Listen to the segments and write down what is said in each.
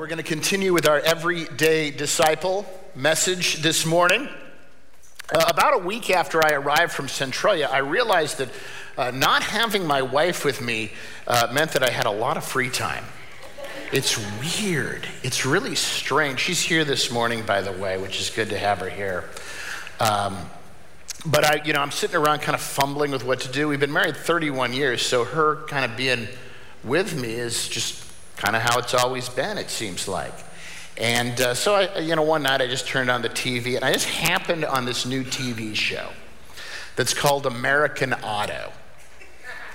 We're going to continue with our everyday disciple message this morning. Uh, about a week after I arrived from Centralia, I realized that uh, not having my wife with me uh, meant that I had a lot of free time. It's weird. It's really strange. She's here this morning, by the way, which is good to have her here. Um, but I, you know, I'm sitting around kind of fumbling with what to do. We've been married 31 years, so her kind of being with me is just kind of how it's always been, it seems like. And uh, so, I, you know, one night I just turned on the TV and I just happened on this new TV show that's called American Auto.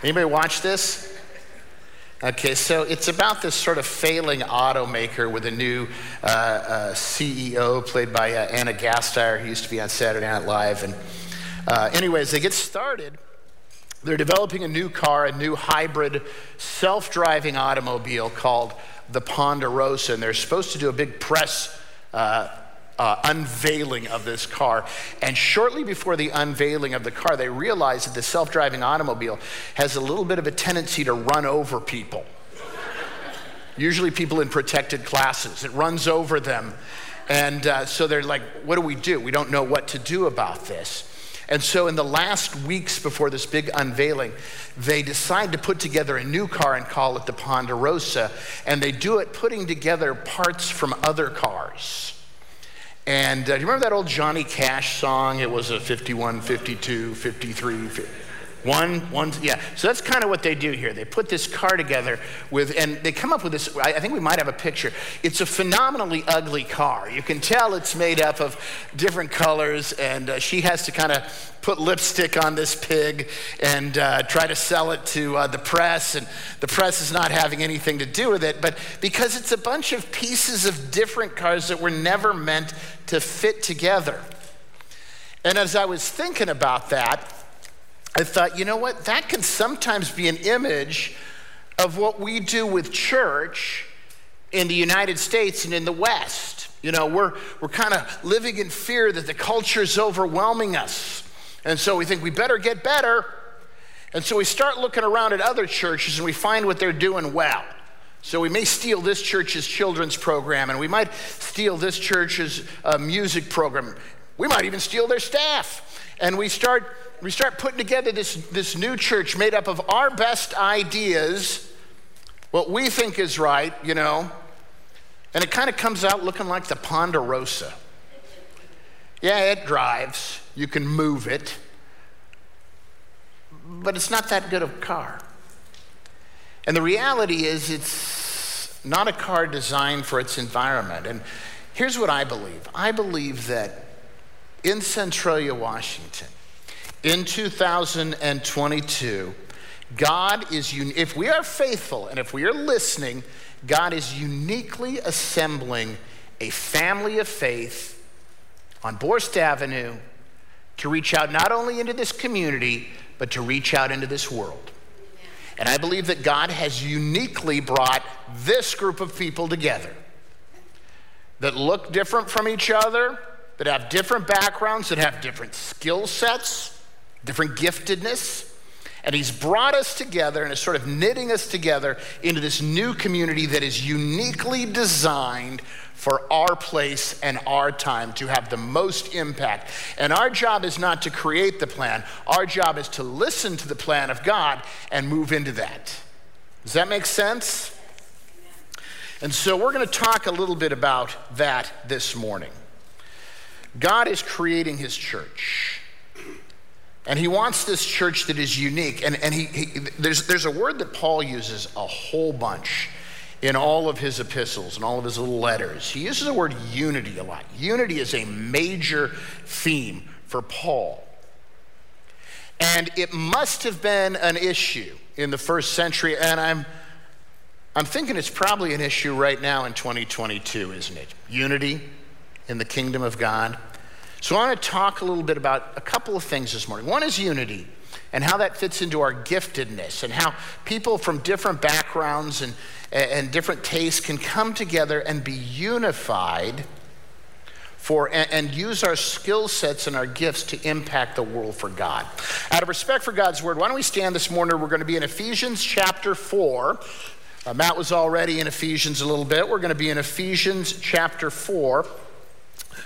Anybody watch this? Okay, so it's about this sort of failing automaker with a new uh, uh, CEO played by uh, Ana Gasteyer, who used to be on Saturday Night Live. And, uh, anyways, they get started they're developing a new car, a new hybrid self driving automobile called the Ponderosa, and they're supposed to do a big press uh, uh, unveiling of this car. And shortly before the unveiling of the car, they realize that the self driving automobile has a little bit of a tendency to run over people. Usually, people in protected classes. It runs over them. And uh, so they're like, what do we do? We don't know what to do about this. And so, in the last weeks before this big unveiling, they decide to put together a new car and call it the Ponderosa. And they do it putting together parts from other cars. And uh, do you remember that old Johnny Cash song? It was a 51, 52, 53. 50. One, one, yeah. So that's kind of what they do here. They put this car together with, and they come up with this. I think we might have a picture. It's a phenomenally ugly car. You can tell it's made up of different colors, and uh, she has to kind of put lipstick on this pig and uh, try to sell it to uh, the press, and the press is not having anything to do with it. But because it's a bunch of pieces of different cars that were never meant to fit together. And as I was thinking about that, I thought, you know what? That can sometimes be an image of what we do with church in the United States and in the West. You know, we're, we're kind of living in fear that the culture is overwhelming us. And so we think we better get better. And so we start looking around at other churches and we find what they're doing well. So we may steal this church's children's program and we might steal this church's uh, music program. We might even steal their staff. And we start we start putting together this, this new church made up of our best ideas, what we think is right, you know, and it kind of comes out looking like the Ponderosa. Yeah, it drives, you can move it, but it's not that good of a car. And the reality is, it's not a car designed for its environment. And here's what I believe I believe that in Centralia, Washington, in 2022, God is, un- if we are faithful and if we are listening, God is uniquely assembling a family of faith on Borst Avenue to reach out not only into this community, but to reach out into this world. And I believe that God has uniquely brought this group of people together that look different from each other, that have different backgrounds, that have different skill sets different giftedness. And he's brought us together and is sort of knitting us together into this new community that is uniquely designed for our place and our time to have the most impact. And our job is not to create the plan, our job is to listen to the plan of God and move into that. Does that make sense? And so we're going to talk a little bit about that this morning. God is creating his church. And he wants this church that is unique. And, and he, he, there's, there's a word that Paul uses a whole bunch in all of his epistles and all of his little letters. He uses the word unity a lot. Unity is a major theme for Paul. And it must have been an issue in the first century. And I'm, I'm thinking it's probably an issue right now in 2022, isn't it? Unity in the kingdom of God. So I want to talk a little bit about a couple of things this morning. One is unity and how that fits into our giftedness and how people from different backgrounds and, and different tastes can come together and be unified for and, and use our skill sets and our gifts to impact the world for God. Out of respect for God's word, why don't we stand this morning? We're going to be in Ephesians chapter 4, Uh, Matt was already in Ephesians a little bit. We're going to be in Ephesians chapter 4,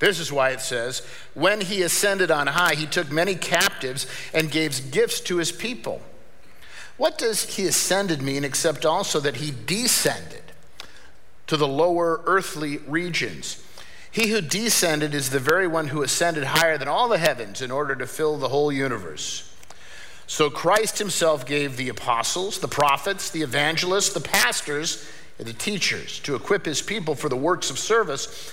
This is why it says, When he ascended on high, he took many captives and gave gifts to his people. What does he ascended mean except also that he descended to the lower earthly regions? He who descended is the very one who ascended higher than all the heavens in order to fill the whole universe. So Christ himself gave the apostles, the prophets, the evangelists, the pastors, and the teachers to equip his people for the works of service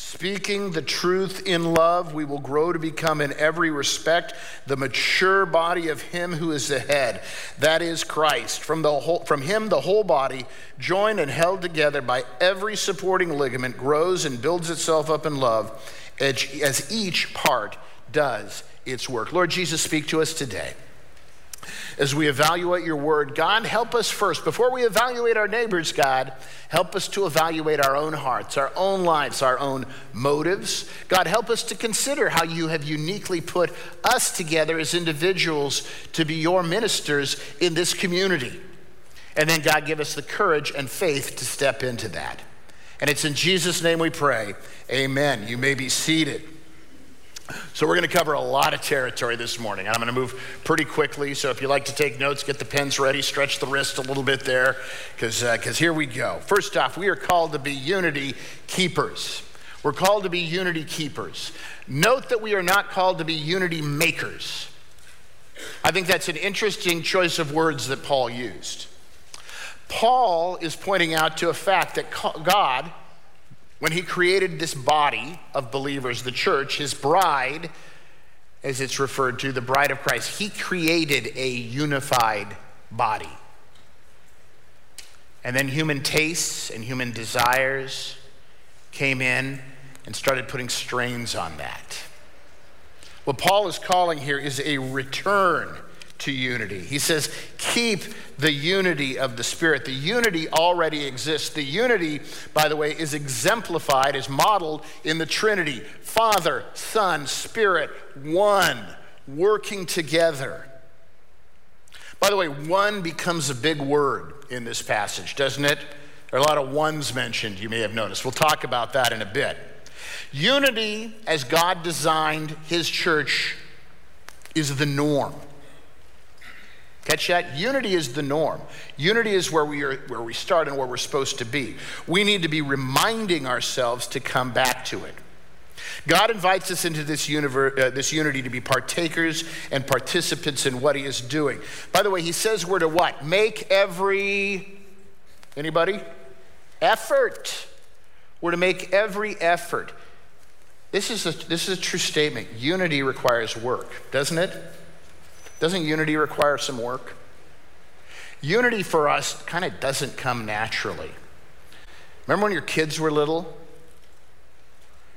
Speaking the truth in love, we will grow to become in every respect the mature body of Him who is the head, that is Christ. From, the whole, from Him, the whole body, joined and held together by every supporting ligament, grows and builds itself up in love as, as each part does its work. Lord Jesus, speak to us today as we evaluate your word. God, help us first. Before we evaluate our neighbors, God, help us to evaluate our own hearts, our own lives, our own motives. God, help us to consider how you have uniquely put us together as individuals to be your ministers in this community. And then, God, give us the courage and faith to step into that. And it's in Jesus' name we pray. Amen. You may be seated. So, we're going to cover a lot of territory this morning. I'm going to move pretty quickly. So, if you like to take notes, get the pens ready, stretch the wrist a little bit there, because uh, here we go. First off, we are called to be unity keepers. We're called to be unity keepers. Note that we are not called to be unity makers. I think that's an interesting choice of words that Paul used. Paul is pointing out to a fact that God, when he created this body of believers, the church, his bride, as it's referred to, the bride of Christ, he created a unified body. And then human tastes and human desires came in and started putting strains on that. What Paul is calling here is a return to unity. He says, keep the unity of the Spirit. The unity already exists. The unity, by the way, is exemplified, is modeled in the Trinity Father, Son, Spirit, one, working together. By the way, one becomes a big word in this passage, doesn't it? There are a lot of ones mentioned, you may have noticed. We'll talk about that in a bit. Unity, as God designed his church, is the norm. Catch that? Unity is the norm. Unity is where we, are, where we start and where we're supposed to be. We need to be reminding ourselves to come back to it. God invites us into this, universe, uh, this unity to be partakers and participants in what He is doing. By the way, He says we're to what? Make every, anybody? Effort. We're to make every effort. This is a, this is a true statement. Unity requires work, doesn't it? Doesn't unity require some work? Unity for us kind of doesn't come naturally. Remember when your kids were little?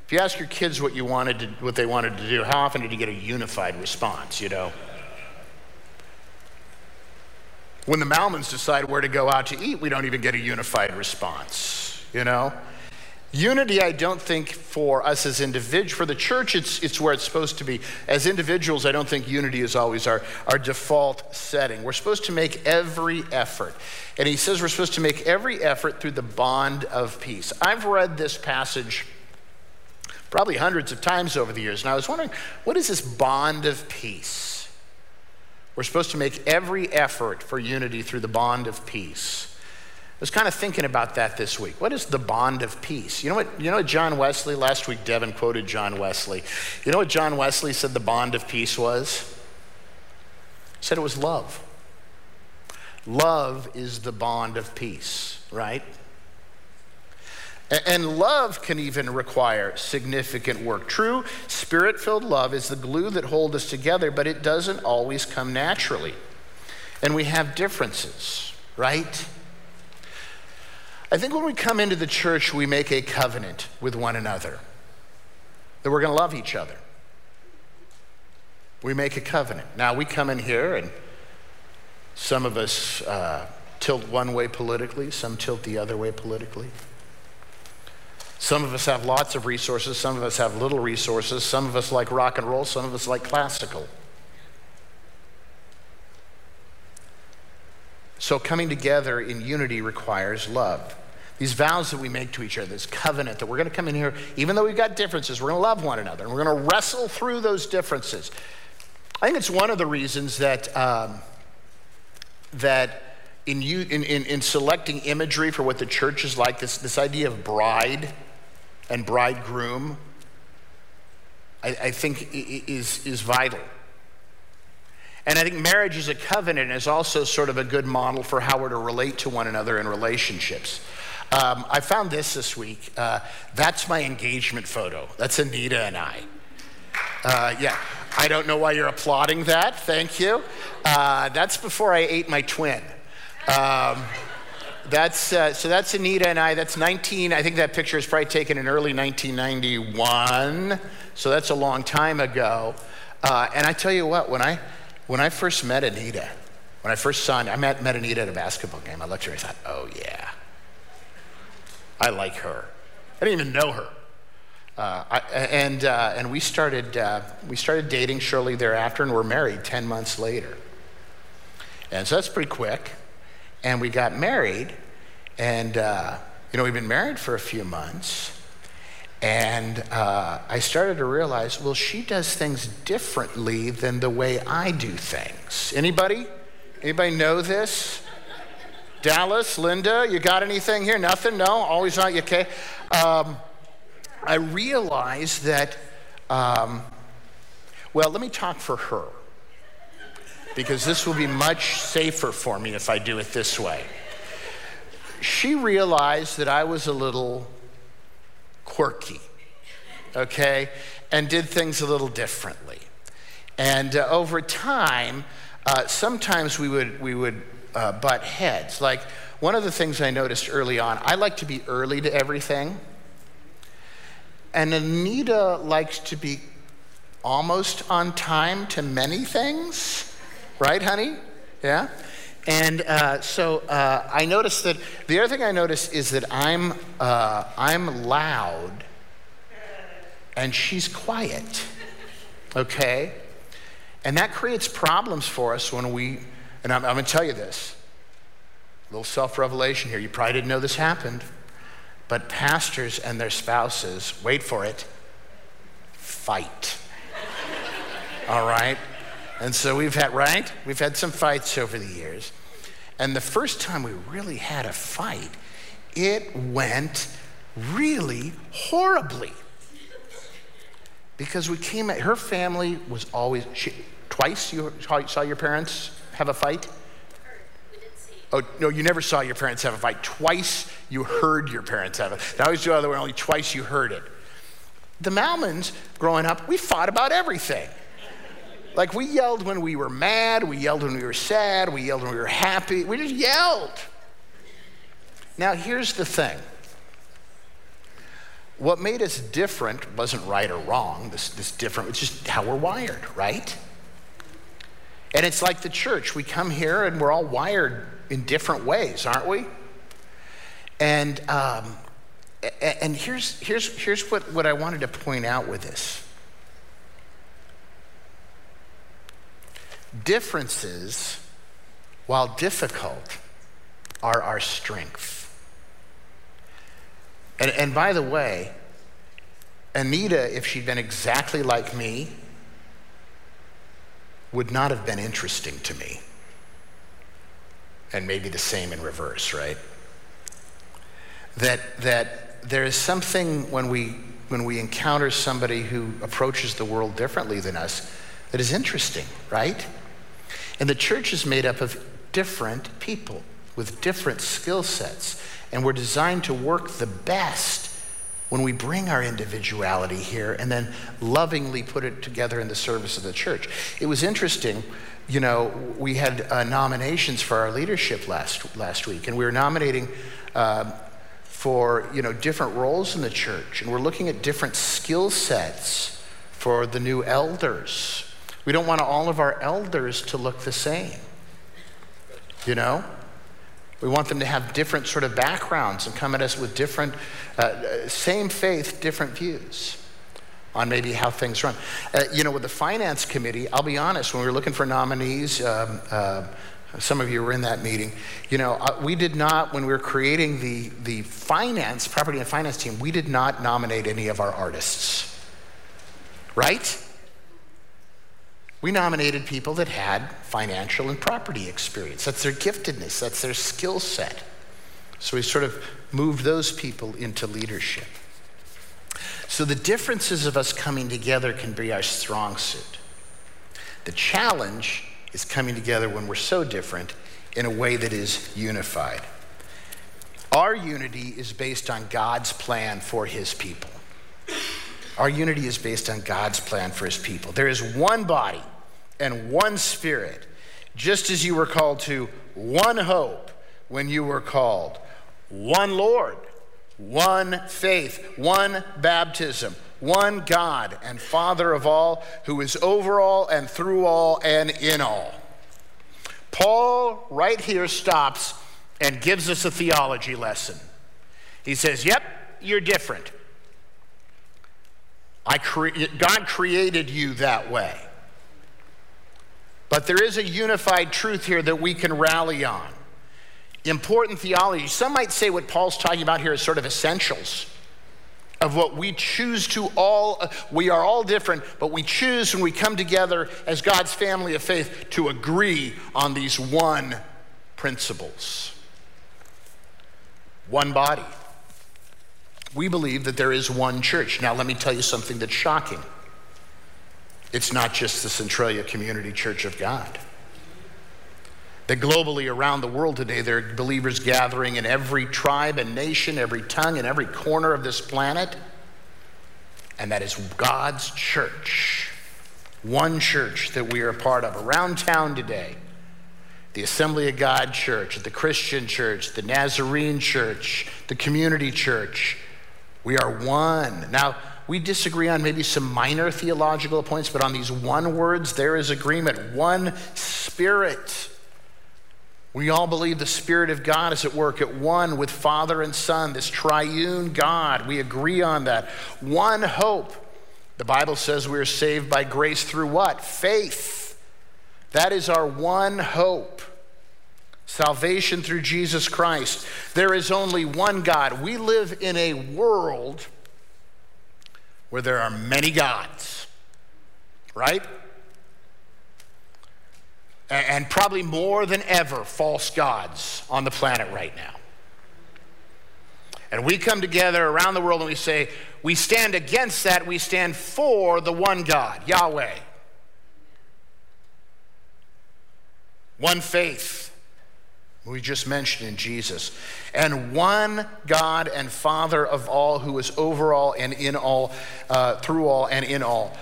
If you ask your kids what you wanted to, what they wanted to do, how often did you get a unified response, you know? When the Malmans decide where to go out to eat, we don't even get a unified response, you know? Unity, I don't think for us as individuals, for the church, it's, it's where it's supposed to be. As individuals, I don't think unity is always our, our default setting. We're supposed to make every effort. And he says we're supposed to make every effort through the bond of peace. I've read this passage probably hundreds of times over the years, and I was wondering, what is this bond of peace? We're supposed to make every effort for unity through the bond of peace. Was kind of thinking about that this week. What is the bond of peace? You know what, you know what John Wesley, last week Devin quoted John Wesley. You know what John Wesley said the bond of peace was? He said it was love. Love is the bond of peace, right? And love can even require significant work. True spirit filled love is the glue that holds us together, but it doesn't always come naturally. And we have differences, right? I think when we come into the church, we make a covenant with one another that we're going to love each other. We make a covenant. Now, we come in here, and some of us uh, tilt one way politically, some tilt the other way politically. Some of us have lots of resources, some of us have little resources, some of us like rock and roll, some of us like classical. So, coming together in unity requires love. These vows that we make to each other, this covenant that we're going to come in here, even though we've got differences, we're going to love one another and we're going to wrestle through those differences. I think it's one of the reasons that, um, that in, you, in, in, in selecting imagery for what the church is like, this, this idea of bride and bridegroom, I, I think is, is vital. And I think marriage is a covenant and is also sort of a good model for how we're to relate to one another in relationships. Um, I found this this week. Uh, that's my engagement photo. That's Anita and I. Uh, yeah, I don't know why you're applauding that. Thank you. Uh, that's before I ate my twin. Um, that's, uh, so that's Anita and I. That's 19. I think that picture is probably taken in early 1991. So that's a long time ago. Uh, and I tell you what, when I, when I first met Anita, when I first saw I met, met Anita at a basketball game. I looked at her and I thought, oh yeah, I like her. I didn't even know her. Uh, I, and, uh, and we, started, uh, we started dating shortly thereafter and we're married 10 months later. And so that's pretty quick and we got married. And, uh, you know, we've been married for a few months. And uh, I started to realize, well, she does things differently than the way I do things. Anybody? Anybody know this? Dallas, Linda, you got anything here? Nothing? No? Always not? You okay? Um, I realized that, um, well, let me talk for her because this will be much safer for me if I do it this way. She realized that I was a little quirky, okay, and did things a little differently. And uh, over time, uh, sometimes we would, we would uh, butt heads. Like one of the things I noticed early on, I like to be early to everything. And Anita likes to be almost on time to many things. Right, honey? Yeah? And uh, so uh, I noticed that the other thing I noticed is that I'm, uh, I'm loud and she's quiet. Okay? And that creates problems for us when we, and I'm, I'm going to tell you this a little self revelation here. You probably didn't know this happened, but pastors and their spouses, wait for it, fight. All right? And so we've had, right? We've had some fights over the years. And the first time we really had a fight, it went really horribly. Because we came at, her family was always, she, twice you saw your parents have a fight? Oh, no, you never saw your parents have a fight. Twice you heard your parents have it. That was the other way, only twice you heard it. The Malmans, growing up, we fought about everything. Like we yelled when we were mad, we yelled when we were sad, we yelled when we were happy. We just yelled. Now, here's the thing what made us different wasn't right or wrong, this, this different, it's just how we're wired, right? And it's like the church. We come here and we're all wired in different ways, aren't we? And, um, and here's, here's, here's what, what I wanted to point out with this Differences, while difficult, are our strength. And, and by the way, Anita, if she'd been exactly like me, would not have been interesting to me. And maybe the same in reverse, right? that, that there is something when we, when we encounter somebody who approaches the world differently than us that is interesting, right? And the church is made up of different people with different skill sets, and we're designed to work the best when we bring our individuality here and then lovingly put it together in the service of the church. It was interesting, you know, we had uh, nominations for our leadership last, last week, and we were nominating uh, for, you know, different roles in the church, and we're looking at different skill sets for the new elders. We don't want all of our elders to look the same, you know? We want them to have different sort of backgrounds and come at us with different, uh, same faith, different views on maybe how things run. Uh, you know, with the finance committee, I'll be honest, when we were looking for nominees, um, uh, some of you were in that meeting. You know, uh, we did not, when we were creating the, the finance, property and finance team, we did not nominate any of our artists. Right? We nominated people that had financial and property experience. That's their giftedness, that's their skill set. So we sort of moved those people into leadership. So the differences of us coming together can be our strong suit. The challenge is coming together when we're so different in a way that is unified. Our unity is based on God's plan for his people. Our unity is based on God's plan for his people. There is one body and one spirit, just as you were called to one hope when you were called, one Lord, one faith, one baptism, one God and Father of all, who is over all and through all and in all. Paul, right here, stops and gives us a theology lesson. He says, Yep, you're different. I cre- God created you that way. But there is a unified truth here that we can rally on. Important theology. Some might say what Paul's talking about here is sort of essentials of what we choose to all, we are all different, but we choose when we come together as God's family of faith to agree on these one principles. One body we believe that there is one church. Now, let me tell you something that's shocking. It's not just the Centralia Community Church of God. That globally around the world today, there are believers gathering in every tribe and nation, every tongue, and every corner of this planet. And that is God's church. One church that we are a part of around town today the Assembly of God Church, the Christian Church, the Nazarene Church, the Community Church, we are one. Now, we disagree on maybe some minor theological points, but on these one words, there is agreement. One spirit. We all believe the Spirit of God is at work at one with Father and Son, this triune God. We agree on that. One hope. The Bible says we are saved by grace through what? Faith. That is our one hope. Salvation through Jesus Christ. There is only one God. We live in a world where there are many gods, right? And probably more than ever, false gods on the planet right now. And we come together around the world and we say, we stand against that, we stand for the one God, Yahweh. One faith we just mentioned in Jesus. And one God and Father of all, who is over all and in all, uh, through all and in all.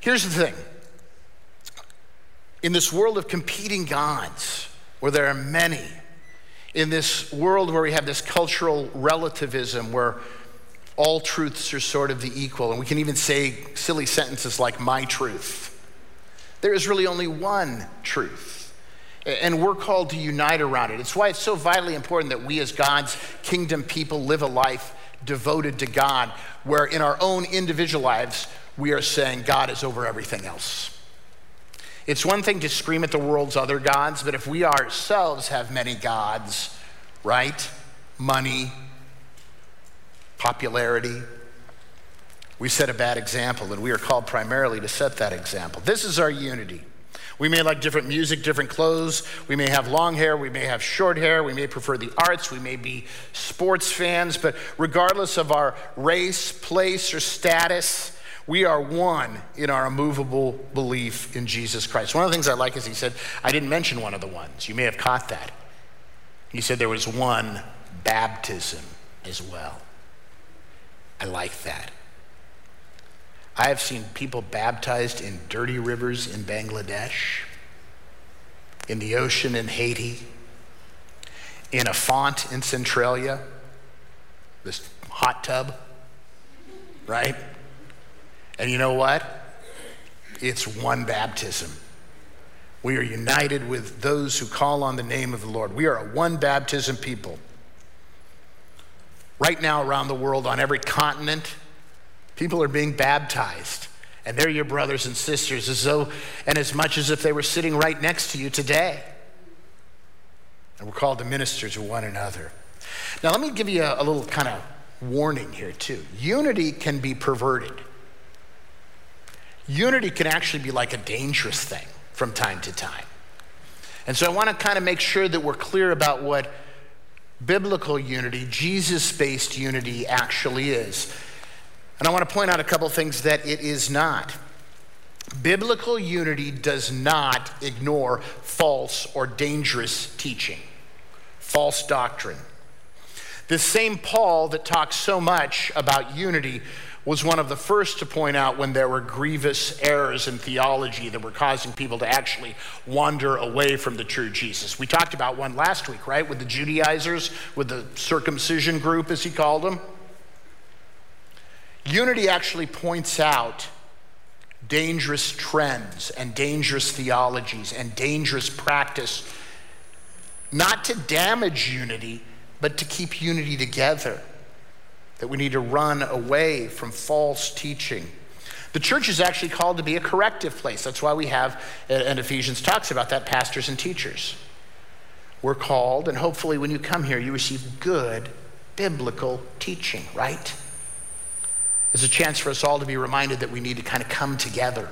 Here's the thing in this world of competing gods, where there are many, in this world where we have this cultural relativism, where all truths are sort of the equal, and we can even say silly sentences like, my truth. There is really only one truth. And we're called to unite around it. It's why it's so vitally important that we, as God's kingdom people, live a life devoted to God, where in our own individual lives, we are saying God is over everything else. It's one thing to scream at the world's other gods, but if we ourselves have many gods, right? Money, popularity, we set a bad example, and we are called primarily to set that example. This is our unity. We may like different music, different clothes. We may have long hair. We may have short hair. We may prefer the arts. We may be sports fans. But regardless of our race, place, or status, we are one in our immovable belief in Jesus Christ. One of the things I like is he said, I didn't mention one of the ones. You may have caught that. He said there was one baptism as well. I like that. I have seen people baptized in dirty rivers in Bangladesh, in the ocean in Haiti, in a font in Centralia, this hot tub, right? And you know what? It's one baptism. We are united with those who call on the name of the Lord. We are a one baptism people. Right now, around the world, on every continent, people are being baptized. And they're your brothers and sisters, as though and as much as if they were sitting right next to you today. And we're called to minister to one another. Now, let me give you a, a little kind of warning here, too. Unity can be perverted. Unity can actually be like a dangerous thing from time to time. And so I want to kind of make sure that we're clear about what biblical unity, Jesus based unity, actually is. And I want to point out a couple things that it is not. Biblical unity does not ignore false or dangerous teaching, false doctrine. The same Paul that talks so much about unity was one of the first to point out when there were grievous errors in theology that were causing people to actually wander away from the true Jesus. We talked about one last week, right? With the Judaizers, with the circumcision group, as he called them. Unity actually points out dangerous trends and dangerous theologies and dangerous practice, not to damage unity, but to keep unity together that we need to run away from false teaching. The church is actually called to be a corrective place. That's why we have, and Ephesians talks about that, pastors and teachers. We're called, and hopefully when you come here, you receive good biblical teaching, right? It's a chance for us all to be reminded that we need to kind of come together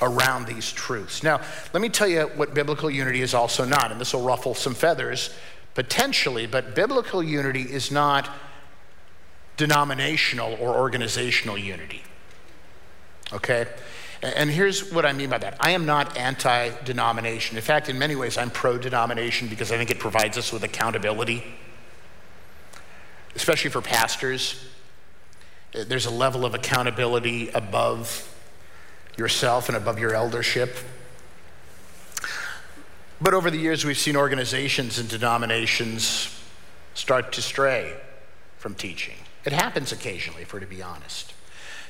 around these truths. Now, let me tell you what biblical unity is also not, and this will ruffle some feathers potentially, but biblical unity is not denominational or organizational unity. Okay? And here's what I mean by that I am not anti denomination. In fact, in many ways, I'm pro denomination because I think it provides us with accountability, especially for pastors. There's a level of accountability above yourself and above your eldership. But over the years, we've seen organizations and denominations start to stray from teaching. It happens occasionally, if we're to be honest.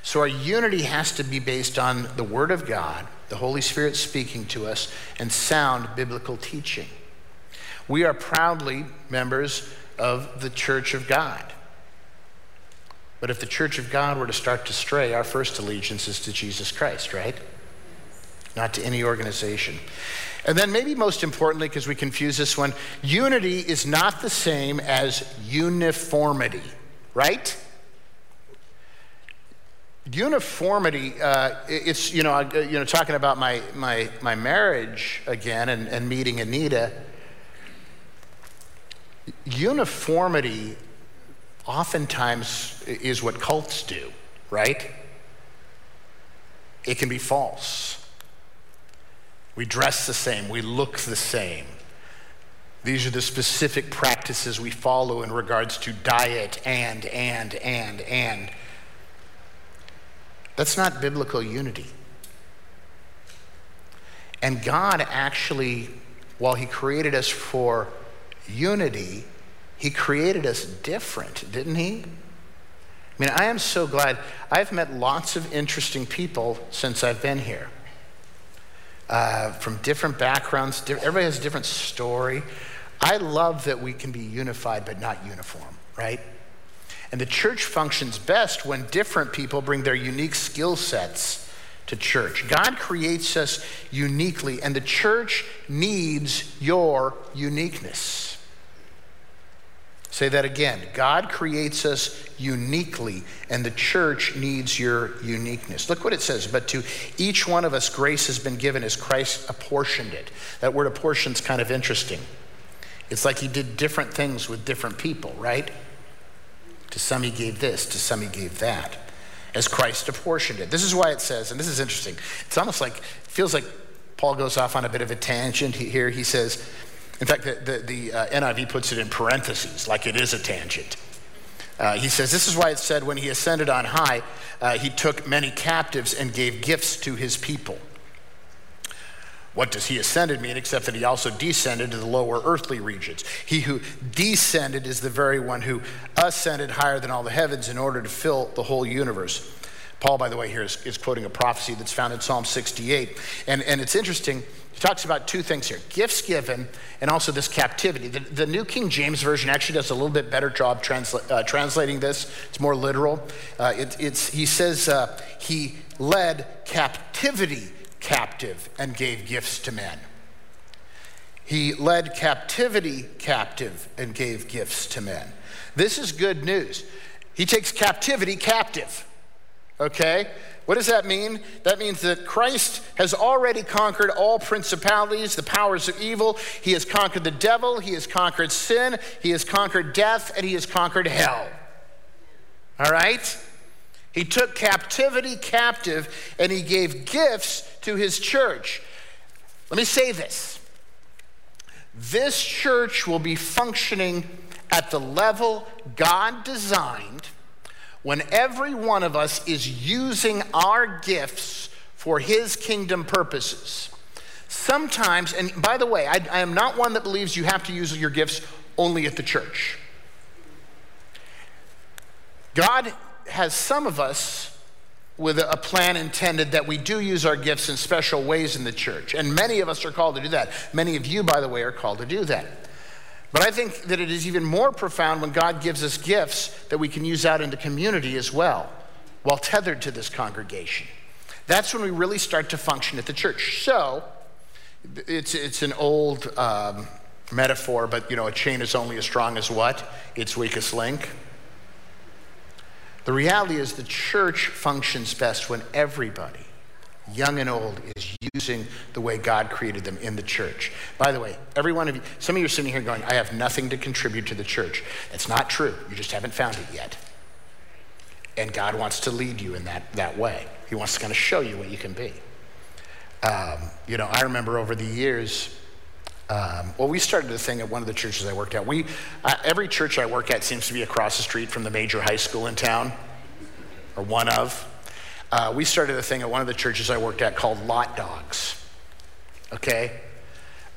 So our unity has to be based on the Word of God, the Holy Spirit speaking to us, and sound biblical teaching. We are proudly members of the Church of God. But if the Church of God were to start to stray, our first allegiance is to Jesus Christ, right? Not to any organization. And then, maybe most importantly, because we confuse this one, unity is not the same as uniformity right? Uniformity, uh, it's, you know, uh, you know, talking about my, my, my marriage again and, and meeting Anita, uniformity oftentimes is what cults do, right? It can be false. We dress the same, we look the same. These are the specific practices we follow in regards to diet and, and, and, and. That's not biblical unity. And God actually, while He created us for unity, He created us different, didn't He? I mean, I am so glad. I've met lots of interesting people since I've been here. Uh, from different backgrounds, everybody has a different story. I love that we can be unified but not uniform, right? And the church functions best when different people bring their unique skill sets to church. God creates us uniquely, and the church needs your uniqueness. Say that again. God creates us uniquely, and the church needs your uniqueness. Look what it says. But to each one of us, grace has been given as Christ apportioned it. That word apportioned is kind of interesting. It's like he did different things with different people, right? To some he gave this, to some he gave that, as Christ apportioned it. This is why it says, and this is interesting, it's almost like, it feels like Paul goes off on a bit of a tangent here. He says, in fact, the, the, the uh, NIV puts it in parentheses, like it is a tangent. Uh, he says, This is why it said, when he ascended on high, uh, he took many captives and gave gifts to his people. What does he ascended mean except that he also descended to the lower earthly regions? He who descended is the very one who ascended higher than all the heavens in order to fill the whole universe. Paul, by the way, here is, is quoting a prophecy that's found in Psalm 68. And, and it's interesting he talks about two things here gifts given and also this captivity. The, the New King James Version actually does a little bit better job transla- uh, translating this, it's more literal. Uh, it, it's, he says uh, he led captivity captive and gave gifts to men. He led captivity captive and gave gifts to men. This is good news. He takes captivity captive, okay? What does that mean? That means that Christ has already conquered all principalities, the powers of evil. He has conquered the devil, he has conquered sin, he has conquered death, and he has conquered hell. All right? He took captivity captive and he gave gifts to his church. Let me say this this church will be functioning at the level God designed when every one of us is using our gifts for his kingdom purposes. Sometimes, and by the way, I, I, am not one that believes you have to use your gifts only at the church. God has some of us with a plan intended that we do use our gifts in special ways in the church. And many of us are called to do that. Many of you, by the way, are called to do that. But I think that it is even more profound when God gives us gifts that we can use out into the community as well, while tethered to this congregation. That's when we really start to function at the church. So, it's, it's an old um, metaphor, but you know, a chain is only as strong as what? Its weakest link. The reality is the church functions best when everybody young and old, is using the way God created them in the church. By the way, every one of you, some of you are sitting here going, I have nothing to contribute to the church. It's not true. You just haven't found it yet. And God wants to lead you in that, that way. He wants to kind of show you what you can be. Um, you know, I remember over the years, um, well, we started a thing at one of the churches I worked at. We, uh, every church I work at seems to be across the street from the major high school in town, or one of. Uh, we started a thing at one of the churches I worked at called Lot Dogs. Okay?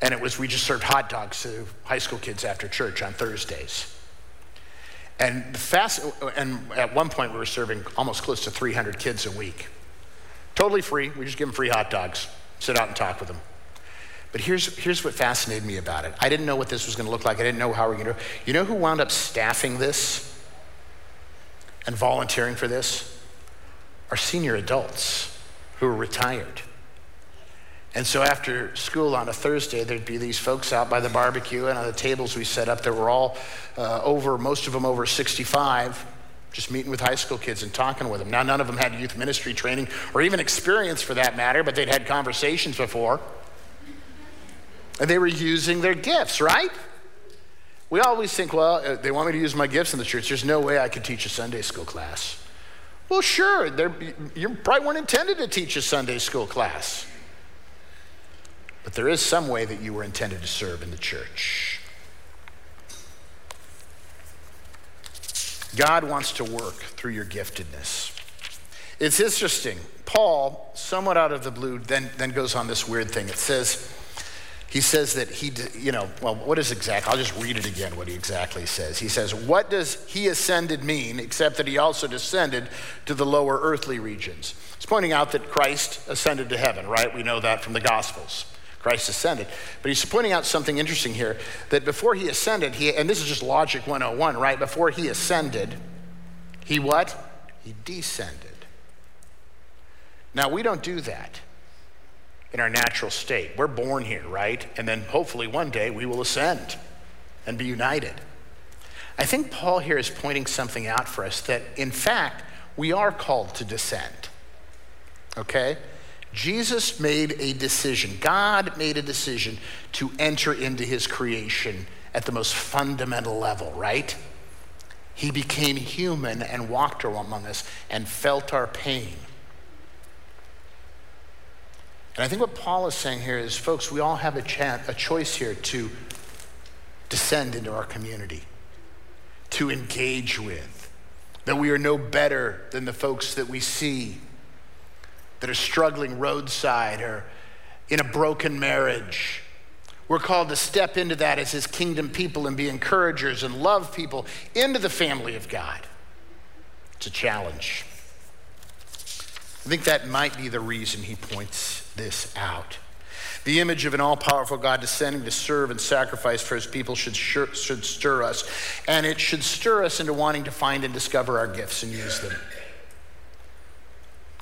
And it was, we just served hot dogs to high school kids after church on Thursdays. And fast, and at one point we were serving almost close to 300 kids a week. Totally free. We just give them free hot dogs, sit out and talk with them. But here's, here's what fascinated me about it. I didn't know what this was going to look like. I didn't know how we were going to do it. You know who wound up staffing this and volunteering for this? Are senior adults who are retired. And so after school on a Thursday, there'd be these folks out by the barbecue and on the tables we set up that were all uh, over, most of them over 65, just meeting with high school kids and talking with them. Now, none of them had youth ministry training or even experience for that matter, but they'd had conversations before. And they were using their gifts, right? We always think, well, uh, they want me to use my gifts in the church. There's no way I could teach a Sunday school class. Well, sure, you probably weren't intended to teach a Sunday school class. But there is some way that you were intended to serve in the church. God wants to work through your giftedness. It's interesting. Paul, somewhat out of the blue, then, then goes on this weird thing. It says, he says that he, you know, well, what is exact? I'll just read it again, what he exactly says. He says, What does he ascended mean, except that he also descended to the lower earthly regions? He's pointing out that Christ ascended to heaven, right? We know that from the Gospels. Christ ascended. But he's pointing out something interesting here that before he ascended, he, and this is just logic 101, right? Before he ascended, he what? He descended. Now, we don't do that in our natural state. We're born here, right? And then hopefully one day we will ascend and be united. I think Paul here is pointing something out for us that, in fact, we are called to descend. Okay? Jesus made a decision. God made a decision to enter into his creation at the most fundamental level, right? He became human and walked among us and felt our pain. And I think what Paul is saying here is, folks, we all have a, chance, a choice here to descend into our community, to engage with, that we are no better than the folks that we see that are struggling roadside or in a broken marriage. We're called to step into that as his kingdom people and be encouragers and love people into the family of God. It's a challenge. I think that might be the reason he points this out. The image of an all powerful God descending to serve and sacrifice for his people should, should stir us, and it should stir us into wanting to find and discover our gifts and use them.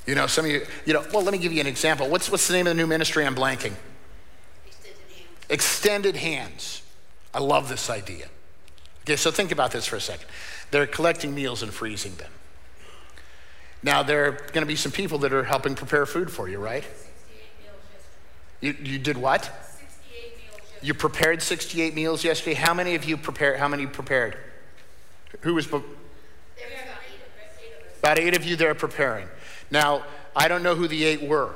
You know, some of you, you know, well, let me give you an example. What's, what's the name of the new ministry I'm blanking? Extended hands. Extended hands. I love this idea. Okay, so think about this for a second. They're collecting meals and freezing them. Now, there are going to be some people that are helping prepare food for you, right? You, you did what? You prepared 68 meals yesterday. How many of you prepared? How many prepared? Who was? About eight of you there preparing. Now, I don't know who the eight were,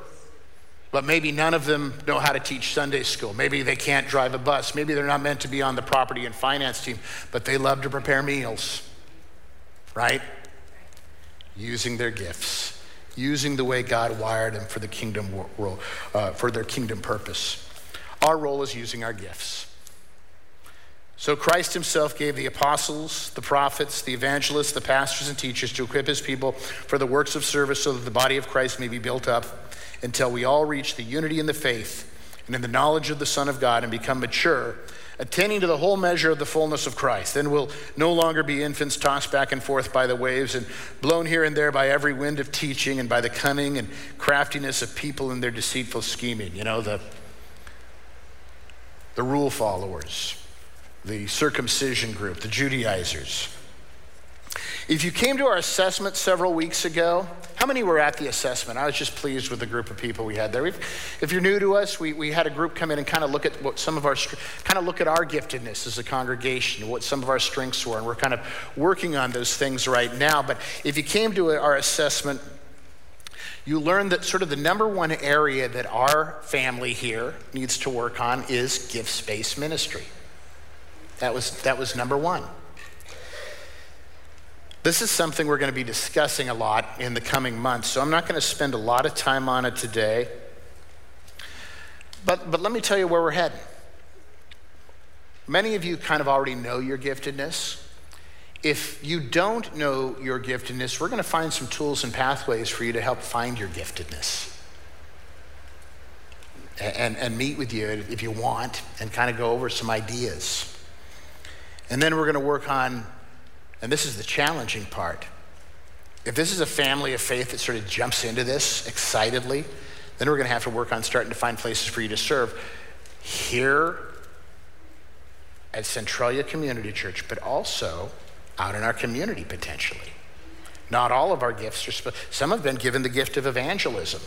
but maybe none of them know how to teach Sunday school. Maybe they can't drive a bus. Maybe they're not meant to be on the property and finance team, but they love to prepare meals, right? Using their gifts using the way God wired them for the kingdom world, uh, for their kingdom purpose. Our role is using our gifts. So Christ himself gave the apostles, the prophets, the evangelists, the pastors, and teachers to equip his people for the works of service so that the body of Christ may be built up until we all reach the unity in the faith and in the knowledge of the Son of God and become mature attaining to the whole measure of the fullness of Christ. Then we'll no longer be infants tossed back and forth by the waves and blown here and there by every wind of teaching and by the cunning and craftiness of people and their deceitful scheming. You know, the, the rule followers, the circumcision group, the Judaizers. If you came to our assessment several weeks ago, how many were at the assessment? I was just pleased with the group of people we had there. We've, if you're new to us, we, we had a group come in and kind of look at what some of our, kind of look at our giftedness as a congregation, what some of our strengths were, and we're kind of working on those things right now. But if you came to our assessment, you learned that sort of the number one area that our family here needs to work on is gift-based ministry. That was, that was number one. This is something we're going to be discussing a lot in the coming months, so I'm not going to spend a lot of time on it today. But, but let me tell you where we're heading. Many of you kind of already know your giftedness. If you don't know your giftedness, we're going to find some tools and pathways for you to help find your giftedness. And, and meet with you if you want and kind of go over some ideas. And then we're going to work on and this is the challenging part. If this is a family of faith that sort of jumps into this excitedly, then we're going to have to work on starting to find places for you to serve here at Centralia Community Church, but also out in our community potentially. Not all of our gifts are, some have been given the gift of evangelism.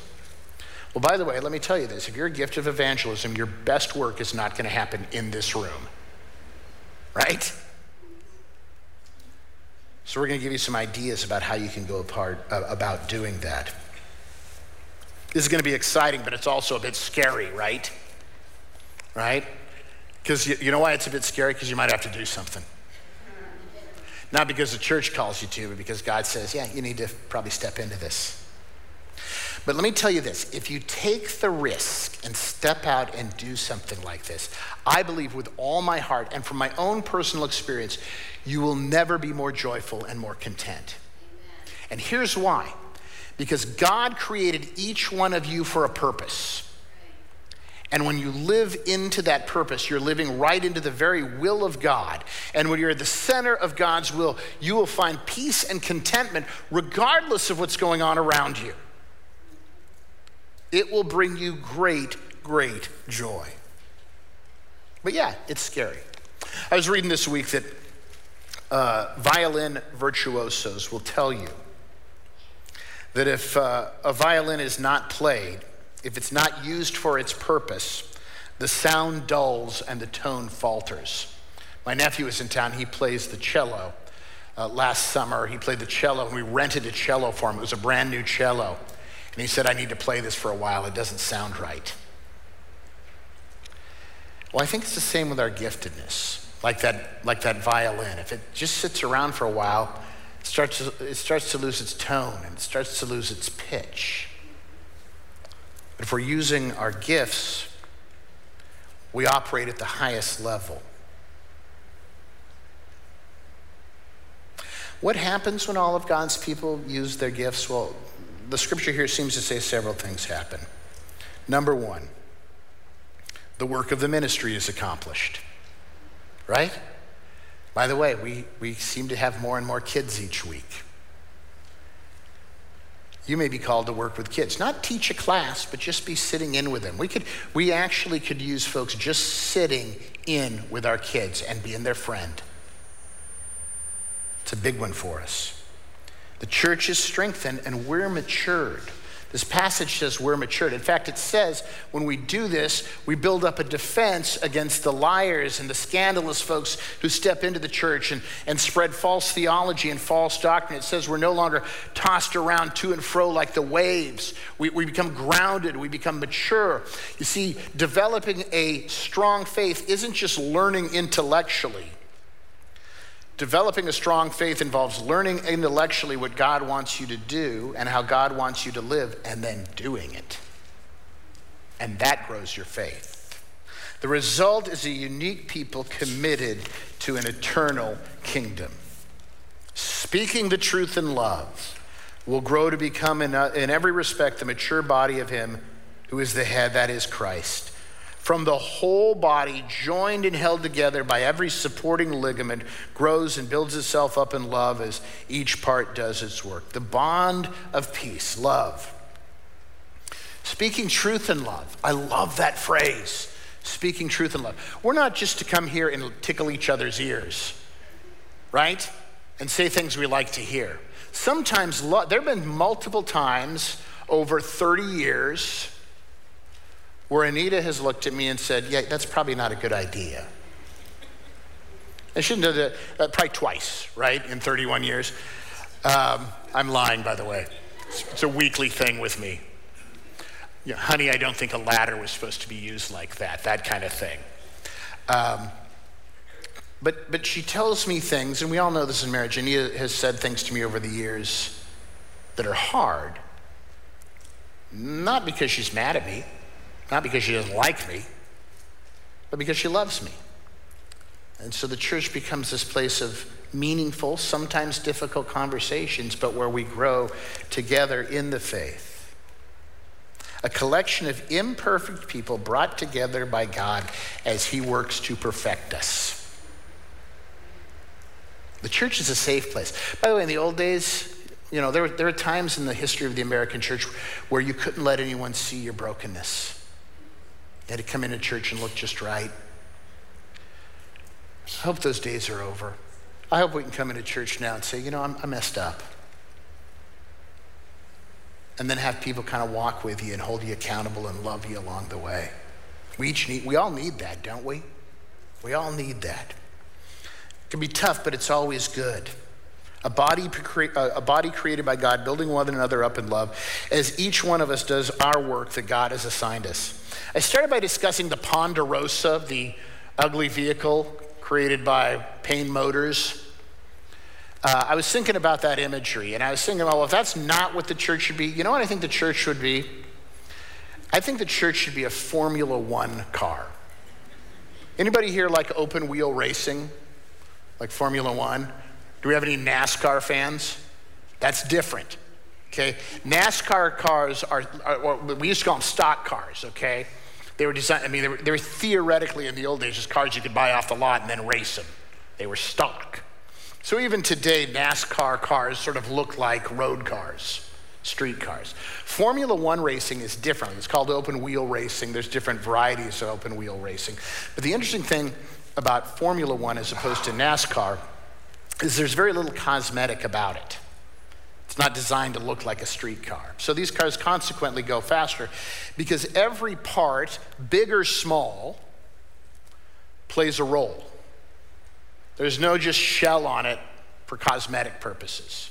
Well, by the way, let me tell you this if you're a gift of evangelism, your best work is not going to happen in this room, right? So we're going to give you some ideas about how you can go apart, uh, about doing that. This is going to be exciting, but it's also a bit scary, right? Right? Because you, you know why it's a bit scary? Because you might have to do something. Not because the church calls you to, but because God says, yeah, you need to probably step into this. But let me tell you this if you take the risk and step out and do something like this, I believe with all my heart and from my own personal experience, you will never be more joyful and more content. Amen. And here's why because God created each one of you for a purpose. And when you live into that purpose, you're living right into the very will of God. And when you're at the center of God's will, you will find peace and contentment regardless of what's going on around you. It will bring you great, great joy. But yeah, it's scary. I was reading this week that uh, violin virtuosos will tell you that if uh, a violin is not played, if it's not used for its purpose, the sound dulls and the tone falters. My nephew is in town, he plays the cello. Uh, last summer, he played the cello, and we rented a cello for him. It was a brand new cello. And he said, I need to play this for a while. It doesn't sound right. Well, I think it's the same with our giftedness, like that, like that violin. If it just sits around for a while, it starts, to, it starts to lose its tone and it starts to lose its pitch. But if we're using our gifts, we operate at the highest level. What happens when all of God's people use their gifts? Well, the scripture here seems to say several things happen. Number one, the work of the ministry is accomplished. Right? By the way, we, we seem to have more and more kids each week. You may be called to work with kids. Not teach a class, but just be sitting in with them. We, could, we actually could use folks just sitting in with our kids and being their friend. It's a big one for us. The church is strengthened and we're matured. This passage says we're matured. In fact, it says when we do this, we build up a defense against the liars and the scandalous folks who step into the church and, and spread false theology and false doctrine. It says we're no longer tossed around to and fro like the waves. We, we become grounded, we become mature. You see, developing a strong faith isn't just learning intellectually. Developing a strong faith involves learning intellectually what God wants you to do and how God wants you to live, and then doing it. And that grows your faith. The result is a unique people committed to an eternal kingdom. Speaking the truth in love will grow to become, in, uh, in every respect, the mature body of Him who is the head, that is Christ from the whole body, joined and held together by every supporting ligament, grows and builds itself up in love as each part does its work. The bond of peace, love. Speaking truth in love. I love that phrase. Speaking truth in love. We're not just to come here and tickle each other's ears, right? And say things we like to hear. Sometimes, there have been multiple times over 30 years where Anita has looked at me and said, Yeah, that's probably not a good idea. I shouldn't have that, uh, probably twice, right, in 31 years. Um, I'm lying, by the way. It's, it's a weekly thing with me. You know, honey, I don't think a ladder was supposed to be used like that, that kind of thing. Um, but, but she tells me things, and we all know this in marriage. Anita has said things to me over the years that are hard. Not because she's mad at me, not because she doesn't like me, but because she loves me. And so the church becomes this place of meaningful, sometimes difficult conversations, but where we grow together in the faith. A collection of imperfect people brought together by God as He works to perfect us. The church is a safe place. By the way, in the old days, you know, there were, there were times in the history of the American church where you couldn't let anyone see your brokenness. You had to come into church and look just right. I hope those days are over. I hope we can come into church now and say, you know, I'm, I messed up. And then have people kind of walk with you and hold you accountable and love you along the way. We each need, we all need that, don't we? We all need that. It can be tough, but it's always good. A body, a body created by God, building one another up in love, as each one of us does our work that God has assigned us. I started by discussing the Ponderosa, the ugly vehicle created by Payne Motors. Uh, I was thinking about that imagery, and I was thinking, well, if that's not what the church should be, you know what I think the church should be? I think the church should be a Formula One car. Anybody here like open wheel racing, like Formula One? Do we have any NASCAR fans? That's different. Okay, NASCAR cars are, are we used to call them stock cars. Okay, they were designed, I mean, they were, they were theoretically in the old days just cars you could buy off the lot and then race them. They were stock. So even today, NASCAR cars sort of look like road cars, street cars. Formula One racing is different. It's called open wheel racing. There's different varieties of open wheel racing. But the interesting thing about Formula One as opposed to NASCAR is there's very little cosmetic about it. It's not designed to look like a street car. So these cars consequently go faster because every part, big or small, plays a role. There's no just shell on it for cosmetic purposes.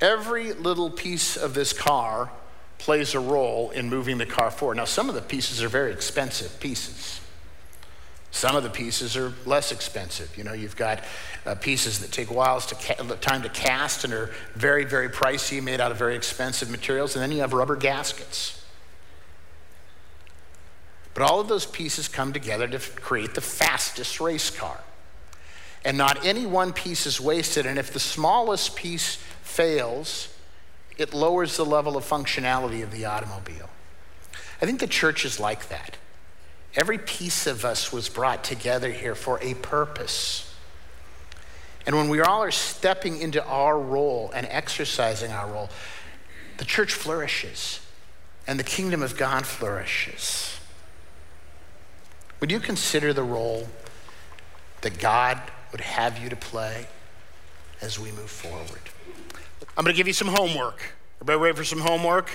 Every little piece of this car plays a role in moving the car forward. Now, some of the pieces are very expensive pieces. Some of the pieces are less expensive. You know, you've got uh, pieces that take whiles to ca- time to cast and are very, very pricey, made out of very expensive materials, and then you have rubber gaskets. But all of those pieces come together to create the fastest race car. And not any one piece is wasted, and if the smallest piece fails, it lowers the level of functionality of the automobile. I think the church is like that. Every piece of us was brought together here for a purpose. And when we all are stepping into our role and exercising our role, the church flourishes and the kingdom of God flourishes. Would you consider the role that God would have you to play as we move forward? I'm going to give you some homework. Everybody ready for some homework?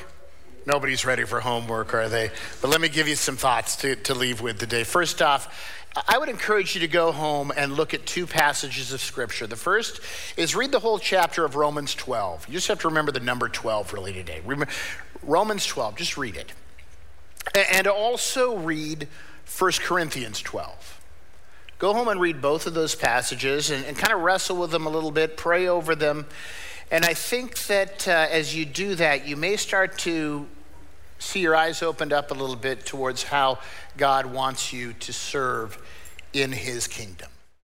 Nobody's ready for homework, are they? But let me give you some thoughts to, to leave with today. First off, I would encourage you to go home and look at two passages of Scripture. The first is read the whole chapter of Romans 12. You just have to remember the number 12 really today. Romans 12, just read it. And also read 1 Corinthians 12. Go home and read both of those passages and, and kind of wrestle with them a little bit, pray over them. And I think that uh, as you do that, you may start to see your eyes opened up a little bit towards how God wants you to serve in his kingdom.